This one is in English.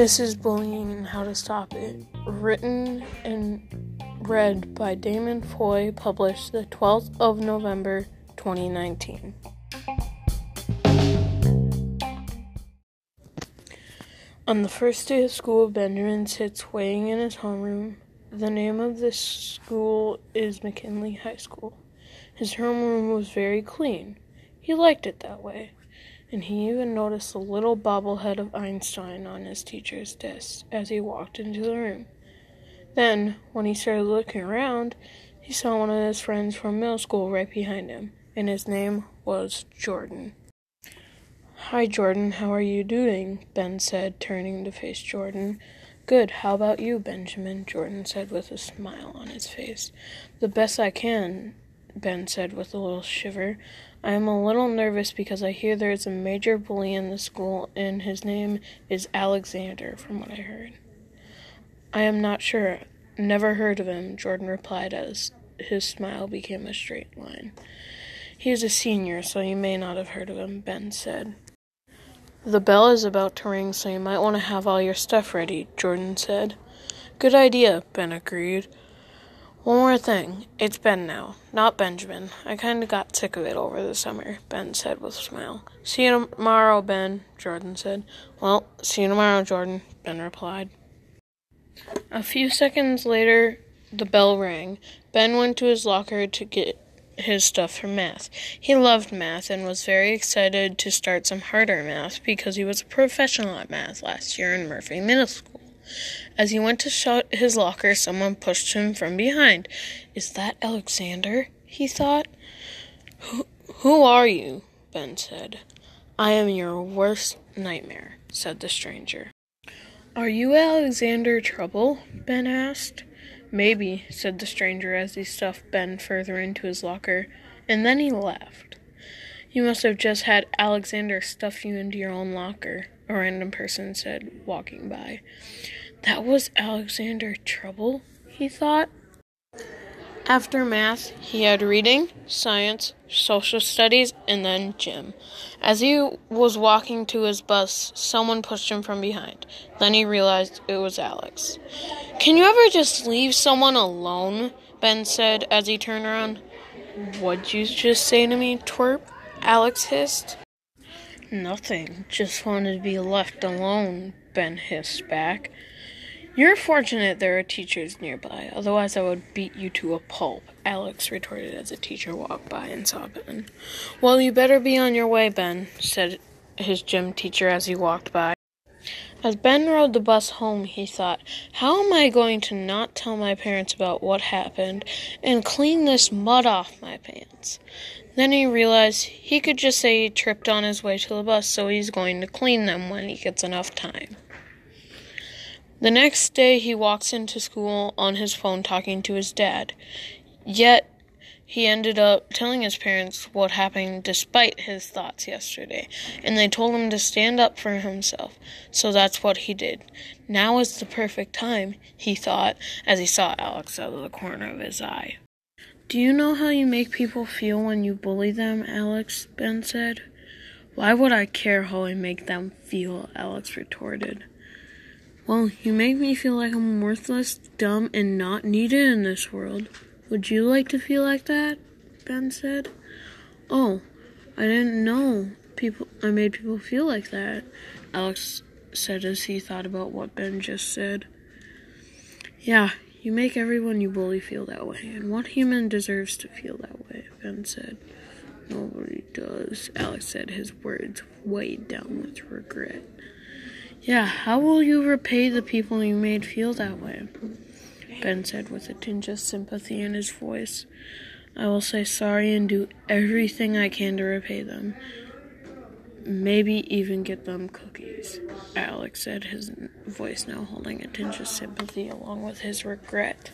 This is Bullying and How to Stop It, written and read by Damon Foy, published the 12th of November 2019. On the first day of school, Benjamin sits waiting in his homeroom. The name of this school is McKinley High School. His homeroom was very clean. He liked it that way. And he even noticed the little bobblehead of Einstein on his teacher's desk as he walked into the room. Then, when he started looking around, he saw one of his friends from middle school right behind him, and his name was Jordan. Hi, Jordan, how are you doing? Ben said, turning to face Jordan. Good, how about you, Benjamin? Jordan said with a smile on his face. The best I can, Ben said with a little shiver. I am a little nervous because I hear there is a major bully in the school, and his name is Alexander, from what I heard. I am not sure. Never heard of him, Jordan replied as his smile became a straight line. He is a senior, so you may not have heard of him, Ben said. The bell is about to ring, so you might want to have all your stuff ready, Jordan said. Good idea, Ben agreed. One more thing. It's Ben now, not Benjamin. I kind of got sick of it over the summer, Ben said with a smile. See you tomorrow, Ben, Jordan said. Well, see you tomorrow, Jordan, Ben replied. A few seconds later, the bell rang. Ben went to his locker to get his stuff for math. He loved math and was very excited to start some harder math because he was a professional at math last year in Murphy Middle School. As he went to shut his locker, someone pushed him from behind. Is that Alexander? he thought. Who, who are you? Ben said. I am your worst nightmare, said the stranger. Are you Alexander Trouble? Ben asked. Maybe, said the stranger as he stuffed Ben further into his locker, and then he laughed. You must have just had Alexander stuff you into your own locker, a random person said, walking by. That was Alexander Trouble, he thought. After math, he had reading, science, social studies, and then gym. As he was walking to his bus, someone pushed him from behind. Then he realized it was Alex. Can you ever just leave someone alone? Ben said as he turned around. What'd you just say to me, twerp? Alex hissed. Nothing. Just wanted to be left alone, Ben hissed back. You're fortunate there are teachers nearby, otherwise I would beat you to a pulp, Alex retorted as a teacher walked by and saw Ben. Well, you better be on your way, Ben, said his gym teacher as he walked by. As Ben rode the bus home, he thought, How am I going to not tell my parents about what happened and clean this mud off my pants? Then he realized he could just say he tripped on his way to the bus, so he's going to clean them when he gets enough time. The next day, he walks into school on his phone talking to his dad. Yet, he ended up telling his parents what happened despite his thoughts yesterday, and they told him to stand up for himself. So that's what he did. Now is the perfect time, he thought, as he saw Alex out of the corner of his eye. Do you know how you make people feel when you bully them, Alex? Ben said. Why would I care how I make them feel? Alex retorted. Well, you make me feel like I'm worthless, dumb, and not needed in this world. Would you like to feel like that? Ben said. Oh, I didn't know people I made people feel like that, Alex said as he thought about what Ben just said. Yeah, you make everyone you bully feel that way, and what human deserves to feel that way? Ben said. Nobody does, Alex said, his words weighed down with regret. Yeah, how will you repay the people you made feel that way? Ben said with a tinge of sympathy in his voice. I will say sorry and do everything I can to repay them. Maybe even get them cookies, Alex said, his voice now holding a tinge of sympathy along with his regret.